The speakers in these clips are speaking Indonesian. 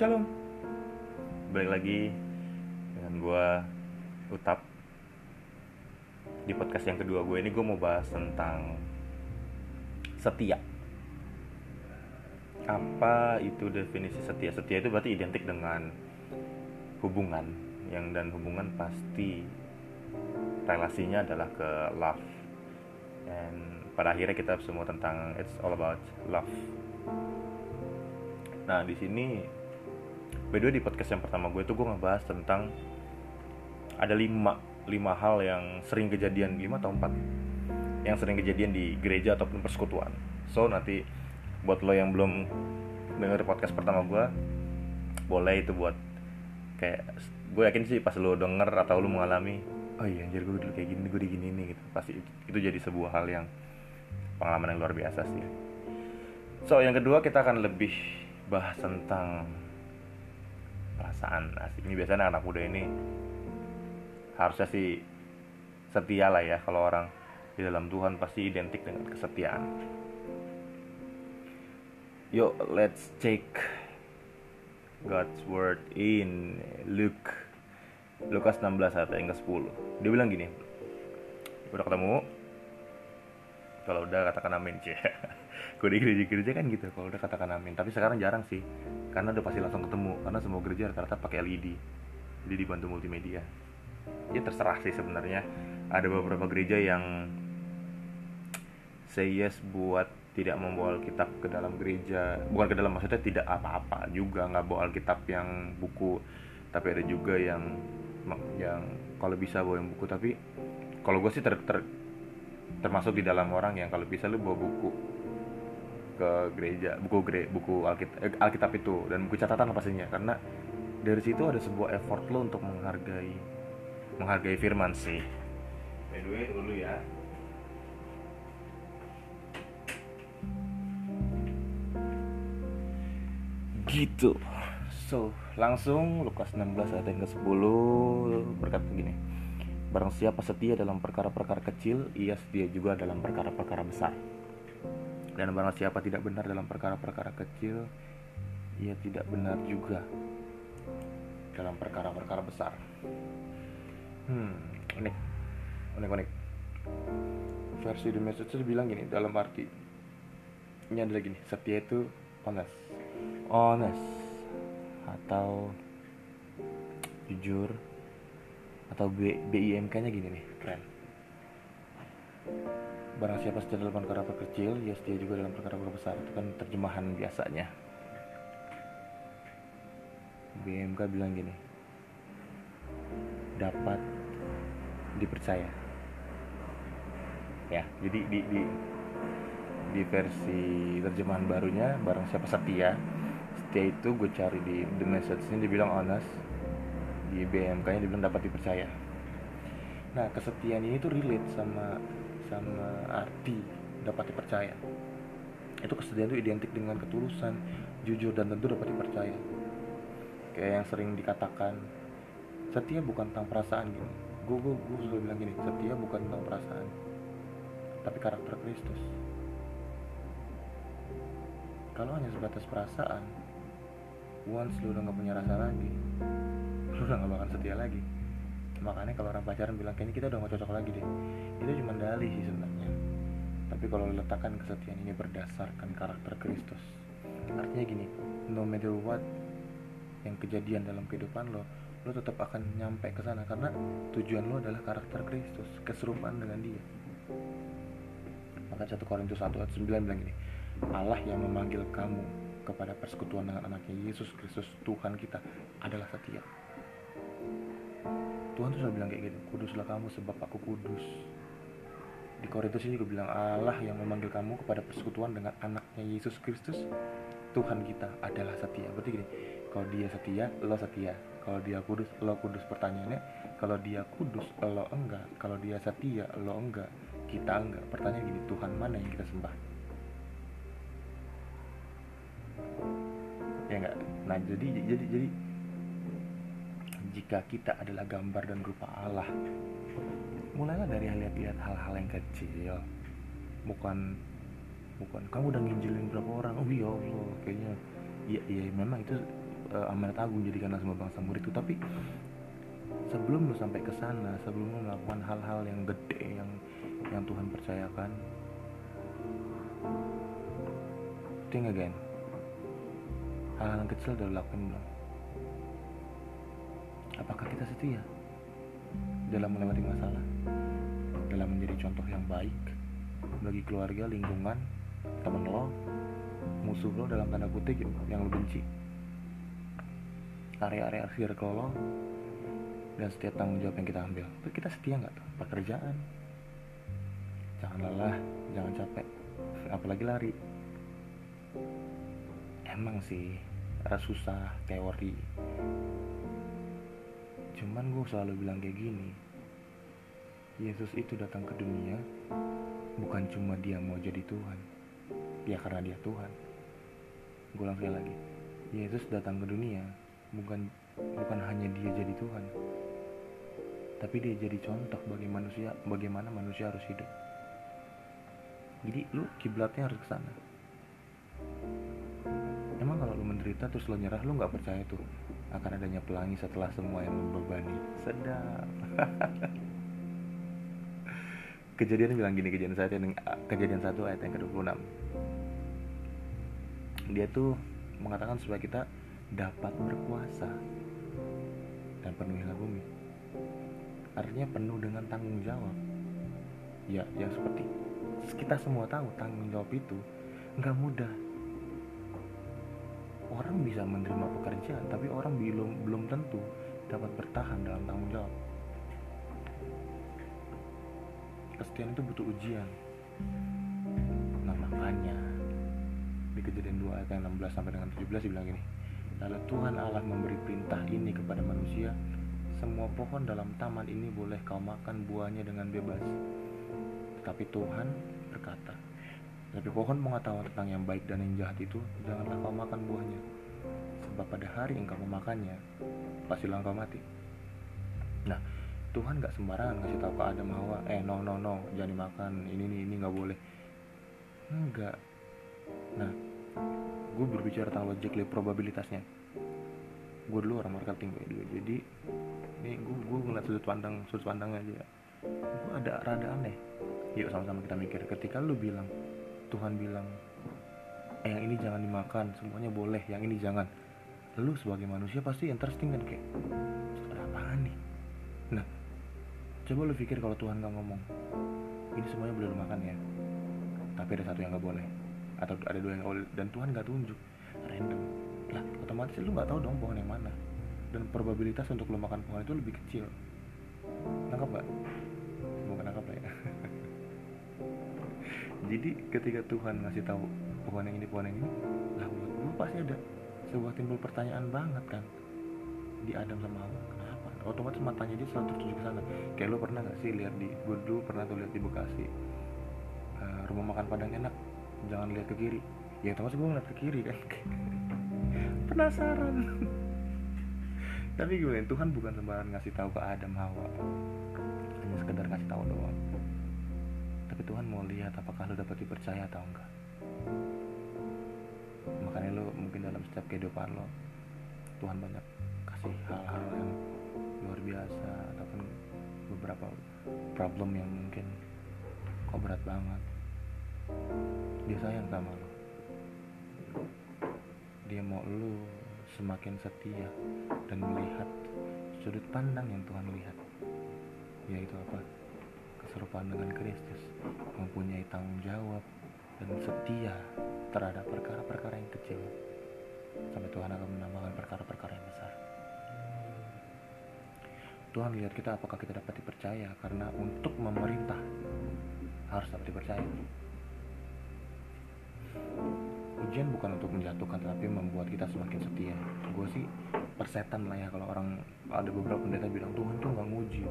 Shalom. Balik lagi dengan gue Utap. Di podcast yang kedua gue ini gue mau bahas tentang Setia. Apa itu definisi setia? Setia itu berarti identik dengan hubungan Yang dan hubungan pasti relasinya adalah ke love. Dan pada akhirnya kita semua tentang it's all about love. Nah di sini by the way di podcast yang pertama gue tuh gue ngebahas tentang ada lima lima hal yang sering kejadian lima atau empat yang sering kejadian di gereja ataupun persekutuan. So nanti buat lo yang belum denger podcast pertama gue boleh itu buat kayak gue yakin sih pas lo denger atau lo mengalami oh iya anjir gue dulu kayak gini gue digini nih gitu pasti itu jadi sebuah hal yang pengalaman yang luar biasa sih so yang kedua kita akan lebih bahas tentang perasaan asik. Ini biasanya anak muda ini harusnya sih setia lah ya kalau orang di dalam Tuhan pasti identik dengan kesetiaan. Yuk let's check God's word in Luke. Lukas 16 ayat yang ke-10 dia bilang gini udah ketemu? Kalau udah katakan amin cie gue di gereja-gereja kan gitu kalau udah katakan amin. Tapi sekarang jarang sih karena udah pasti langsung ketemu. Karena semua gereja rata-rata pakai LED jadi dibantu multimedia. Ya terserah sih sebenarnya. Ada beberapa gereja yang say yes buat tidak membawa Alkitab ke dalam gereja. Bukan ke dalam maksudnya tidak apa-apa juga nggak bawa Alkitab yang buku. Tapi ada juga yang yang kalau bisa bawa yang buku. Tapi kalau gue sih ter, ter, termasuk di dalam orang yang kalau bisa lu bawa buku ke gereja buku gere, buku Alkitab, eh, Alkitab itu dan buku catatan pastinya. Karena dari situ ada sebuah effort lo untuk menghargai menghargai firman sih. By the way dulu ya. Gitu. So langsung Lukas 16 ayat yang ke-10 berkata begini. Barang siapa setia dalam perkara-perkara kecil, ia setia juga dalam perkara-perkara besar. Dan barang siapa tidak benar dalam perkara-perkara kecil, ia tidak benar juga dalam perkara-perkara besar. Hmm, unik, unik, unik. Versi The Message itu bilang gini, dalam arti ini adalah gini, setia itu honest, honest. Atau jujur. Atau B, BIMK nya gini nih keren barang siapa setia dalam perkara kecil ya setia juga dalam perkara besar. Itu kan terjemahan biasanya. BMK bilang gini dapat dipercaya. Ya jadi di, di di versi terjemahan barunya barang siapa setia setia itu gue cari di the message ini dibilang honest. Di BMK nya dibilang dapat dipercaya. Nah kesetiaan ini tuh relate sama sama arti dapat dipercaya. Itu kesetiaan itu identik dengan ketulusan jujur dan tentu dapat dipercaya. Kayak yang sering dikatakan setia bukan tentang perasaan gini. Gue gue gue selalu bilang gini setia bukan tentang perasaan tapi karakter Kristus. Kalau hanya sebatas perasaan once lu udah gak punya rasa lagi lu udah gak bakal setia lagi makanya kalau orang pacaran bilang kayaknya kita udah gak cocok lagi deh. Itu cuma dalih sih sebenarnya. Tapi kalau letakkan kesetiaan ini berdasarkan karakter Kristus artinya gini no matter what yang kejadian dalam kehidupan lo lo tetap akan nyampe ke sana karena tujuan lo adalah karakter Kristus keserupaan dengan dia. Maka 1 Korintus 1 ayat 9 bilang gini Allah yang memanggil kamu kepada persekutuan dengan anaknya Yesus Kristus Tuhan kita adalah setia Tuhan tuh sudah bilang kayak gitu kuduslah kamu sebab aku kudus. Di Korintus ini juga bilang Allah yang memanggil kamu kepada persekutuan dengan anaknya Yesus Kristus Tuhan kita adalah setia. Berarti gini kalau dia setia lo setia. Kalau dia kudus lo kudus. Pertanyaannya kalau dia kudus lo enggak. Kalau dia setia lo enggak. Kita enggak. Pertanyaan gini Tuhan mana yang kita sembah? Ya enggak? Nah jadi jadi jadi jika kita adalah gambar dan rupa Allah. Mulailah dari lihat-lihat hal-hal yang kecil. Bukan bukan kamu udah nginjilin berapa orang. Oh iya Allah kayaknya iya iya memang itu uh, amanat agung jadikanlah semua bangsa muridku tapi sebelum lu sampai ke sana sebelum lu melakukan hal-hal yang gede yang yang Tuhan percayakan think again. Hal-hal kecil udah lakukan belum apakah kita setia dalam melewati masalah? Dalam menjadi contoh yang baik bagi keluarga lingkungan temen lo musuh lo dalam tanda kutip yang lo benci. Area-area circle lo dan setiap tanggung jawab yang kita ambil. Itu kita setia nggak tuh? Pekerjaan. Jangan lelah jangan capek. Apalagi lari. Emang sih susah teori cuman gue selalu bilang kayak gini Yesus itu datang ke dunia bukan cuma dia mau jadi Tuhan ya karena dia Tuhan. Gue ulang sekali lagi Yesus datang ke dunia bukan bukan hanya dia jadi Tuhan tapi dia jadi contoh bagi manusia bagaimana manusia harus hidup. Jadi lu kiblatnya harus ke sana menderita terus lu nyerah lu nggak percaya tuh akan adanya pelangi setelah semua yang membebani. Sedap. Kejadian bilang gini kejadian satu kejadian satu ayat yang ke-26. Dia tuh mengatakan supaya kita dapat berkuasa dan penuhilah bumi. Artinya penuh dengan tanggung jawab. Ya yang seperti kita semua tahu tanggung jawab itu nggak mudah orang bisa menerima pekerjaan tapi orang belum belum tentu dapat bertahan dalam tanggung jawab. Kesetiaan itu butuh ujian. Nah makanya di kejadian 2 ayat yang 16 sampai dengan 17 dibilang gini lalu Tuhan Allah memberi perintah ini kepada manusia semua pohon dalam taman ini boleh kau makan buahnya dengan bebas. Tetapi Tuhan berkata tapi pohon mengetahui tentang yang baik dan yang jahat itu janganlah kau makan buahnya. Sebab pada hari engkau memakannya pastilah engkau mati. Nah Tuhan gak sembarangan ngasih tahu ke Adam Hawa eh no no no jangan dimakan ini ini ini nggak boleh. Enggak nah gue berbicara tentang logically probabilitasnya. Gue dulu orang marketing gue dulu jadi ini gue gue ngeliat sudut pandang sudut pandang aja. Gue ada rada aneh. Yuk sama-sama kita mikir. Ketika lu bilang Tuhan bilang eh yang ini jangan dimakan semuanya boleh yang ini jangan. Lu sebagai manusia pasti interesting kan kayak apaan nih? Nah Coba lu pikir kalau Tuhan gak ngomong Ini semuanya boleh lu makan ya Tapi ada satu yang gak boleh Atau ada dua yang boleh Dan Tuhan gak tunjuk. Random. Lah otomatis lu gak tahu dong pohon yang mana Dan probabilitas untuk lu makan pohon itu lebih kecil. Nangkap gak? Bukan nangkap lah ya Jadi ketika Tuhan ngasih tahu pohon yang ini pohon yang ini Lah buat lu pasti ada sebuah timbul pertanyaan banget kan? Di Adam sama Hawa otomatis matanya dia selalu tertuju ke sana. Kayak lo pernah gak sih lihat di gue pernah tuh lihat di Bekasi uh, rumah makan Padang enak jangan lihat ke kiri. Ya otomatis gue ngeliat ke kiri kan? Penasaran. Tapi gue Tuhan bukan sembarangan ngasih tahu ke Adam Hawa. Hanya sekedar ngasih tahu doang tapi Tuhan mau lihat apakah lo dapat dipercaya atau enggak. Makanya lo mungkin dalam setiap kehidupan lo Tuhan banyak kasih hal-hal yang luar biasa ataupun beberapa problem yang mungkin kok berat banget. Dia sayang sama lo. Dia mau lo semakin setia dan melihat sudut pandang yang Tuhan lihat. Yaitu apa keserupaan dengan Kristus mempunyai tanggung jawab dan setia terhadap perkara-perkara yang kecil. Sampai Tuhan akan menambahkan perkara-perkara yang besar. Tuhan lihat kita apakah kita dapat dipercaya? Karena untuk memerintah harus dapat dipercaya ujian bukan untuk menjatuhkan tapi membuat kita semakin setia. Gue sih persetan lah ya kalau orang ada beberapa pendeta bilang Tuhan tuh nggak nguji.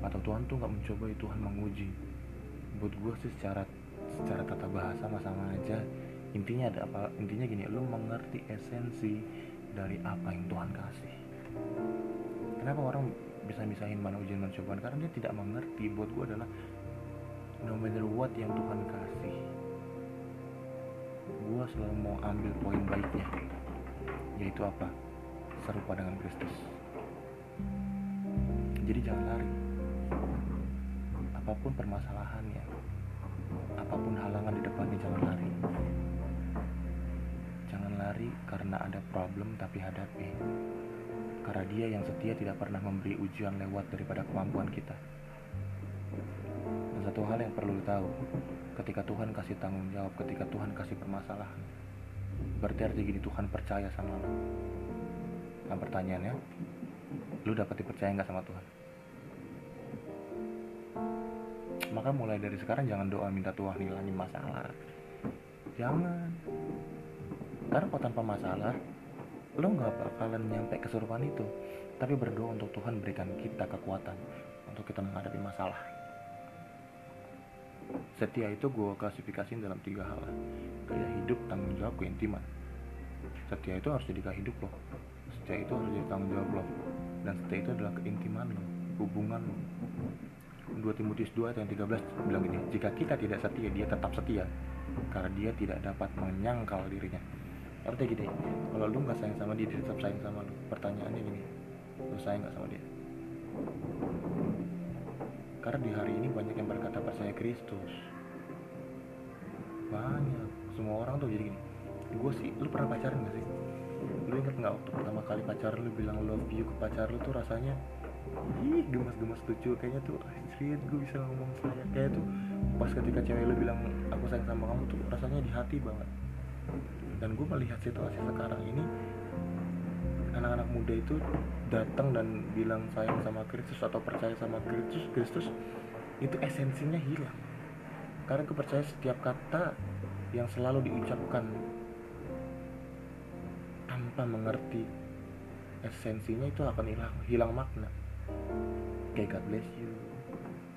Atau Tuhan tuh nggak mencoba Tuhan menguji. Buat gue sih secara secara tata bahasa sama-sama aja intinya ada apa intinya gini lu mengerti esensi dari apa yang Tuhan kasih. Kenapa orang bisa misahin mana ujian mana karena dia tidak mengerti. Buat gue adalah no matter what yang Tuhan kasih gue selalu mau ambil poin baiknya yaitu apa serupa dengan Kristus. Jadi jangan lari. Apa pun permasalahannya, apa pun halangan di depannya jangan lari. Jangan lari karena ada problem tapi hadapi. Karena dia yang setia tidak pernah memberi ujian lewat daripada kemampuan kita. Satu hal yang perlu tahu, ketika Tuhan kasih tanggung jawab, ketika Tuhan kasih permasalahan, berarti arti gini Tuhan percaya sama lo. Nah pertanyaannya, lu dapat dipercaya nggak sama Tuhan? Maka mulai dari sekarang jangan doa minta Tuhan hilangin masalah. Jangan. Karena kalau tanpa masalah, lo nggak bakalan nyampe kesurupan itu. Tapi berdoa untuk Tuhan berikan kita kekuatan untuk kita menghadapi masalah. Setia itu gue klasifikasiin dalam tiga hal Gaya hidup, tanggung jawab, keintiman. Setia itu harus jadi gaya hidup lo Setia itu harus jadi tanggung jawab lo Dan setia itu adalah keintiman lo Hubungan lo 2 Timotius 2 ayat 13 bilang gini Jika kita tidak setia, dia tetap setia Karena dia tidak dapat menyangkal dirinya. Artinya gini Kalau lu gak sayang sama dia, dia tetap sayang sama lu. Pertanyaannya gini Lu sayang gak sama dia? Karena di hari ini banyak yang berkata percaya Kristus. Banyak. Semua orang tuh jadi gini. Gue sih, lu pernah pacaran gak sih? Lu inget gak waktu pertama kali pacaran lu bilang love you ke pacar lu tuh rasanya Ih, gemas-gemas lucu. Kayaknya tuh, anjrit gue bisa ngomong saya Kayak tuh pas ketika cewek lu bilang aku sayang sama kamu tuh rasanya di hati banget. Dan gue melihat situasi sekarang ini anak-anak muda itu datang dan bilang sayang sama Kristus atau percaya sama Kristus Kristus itu esensinya hilang. Karena gue percaya setiap kata yang selalu diucapkan tanpa mengerti esensinya itu akan hilang hilang makna. Kayak God bless you.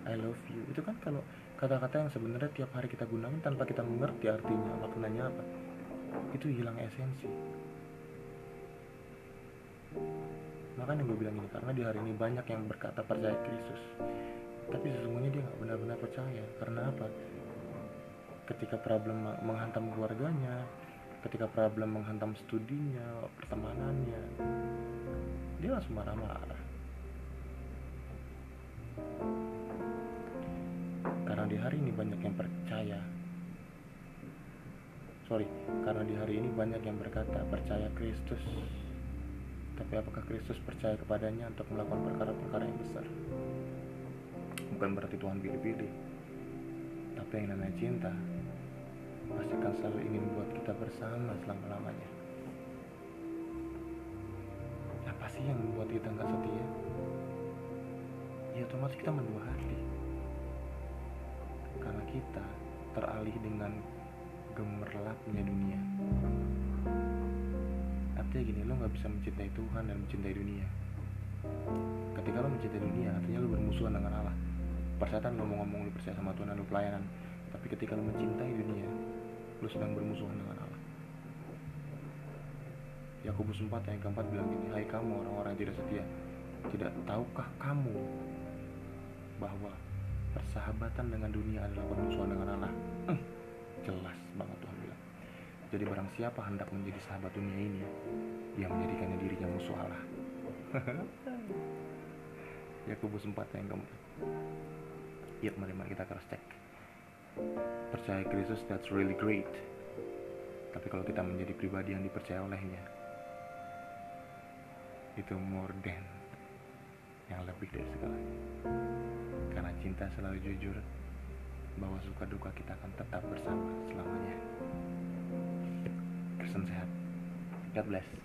I love you. Itu kan kalau kata-kata yang sebenarnya tiap hari kita gunakan tanpa kita mengerti artinya maknanya apa itu hilang esensi makanya gue bilang ini karena di hari ini banyak yang berkata percaya Kristus. Tapi sesungguhnya dia nggak benar-benar percaya. Karena apa? Ketika problem menghantam keluarganya ketika problem menghantam studinya pertemanannya dia langsung marah-marah. Karena di hari ini banyak yang percaya. Sorry karena di hari ini banyak yang berkata percaya Kristus tapi apakah Kristus percaya kepadanya untuk melakukan perkara-perkara yang besar? Bukan berarti Tuhan pilih-pilih. Tapi yang namanya cinta pasti akan selalu ingin buat kita bersama selama-lamanya. Apa sih yang membuat kita nggak setia? Ya otomatis kita mendua hati. Karena kita teralih dengan gemerlapnya dunia artinya gini lo nggak bisa mencintai Tuhan dan mencintai dunia. Ketika lo mencintai dunia artinya lo bermusuhan dengan Allah. Persetan lo mau ngomong lo percaya sama Tuhan dan lo pelayanan tapi ketika lo mencintai dunia lo sedang bermusuhan dengan Allah. Yakobus 4 yang keempat bilang gini Hai kamu orang-orang yang tidak setia Tidak tahukah kamu Bahwa Persahabatan dengan dunia adalah permusuhan dengan Allah? Hmm, Jelas banget bilang Jadi barang siapa hendak menjadi sahabat dunia ini Dia menjadikannya dirinya musuh Allah Yakobus 4 yang keempat. Yuk mari mari kita cross check. Percaya Kristus that's really great. Tapi kalau kita menjadi pribadi yang dipercaya olehnya Itu more than Yang lebih dari segalanya. Karena cinta selalu jujur Bahwa suka duka kita akan tetap bersama selamanya Kristen sehat. God bless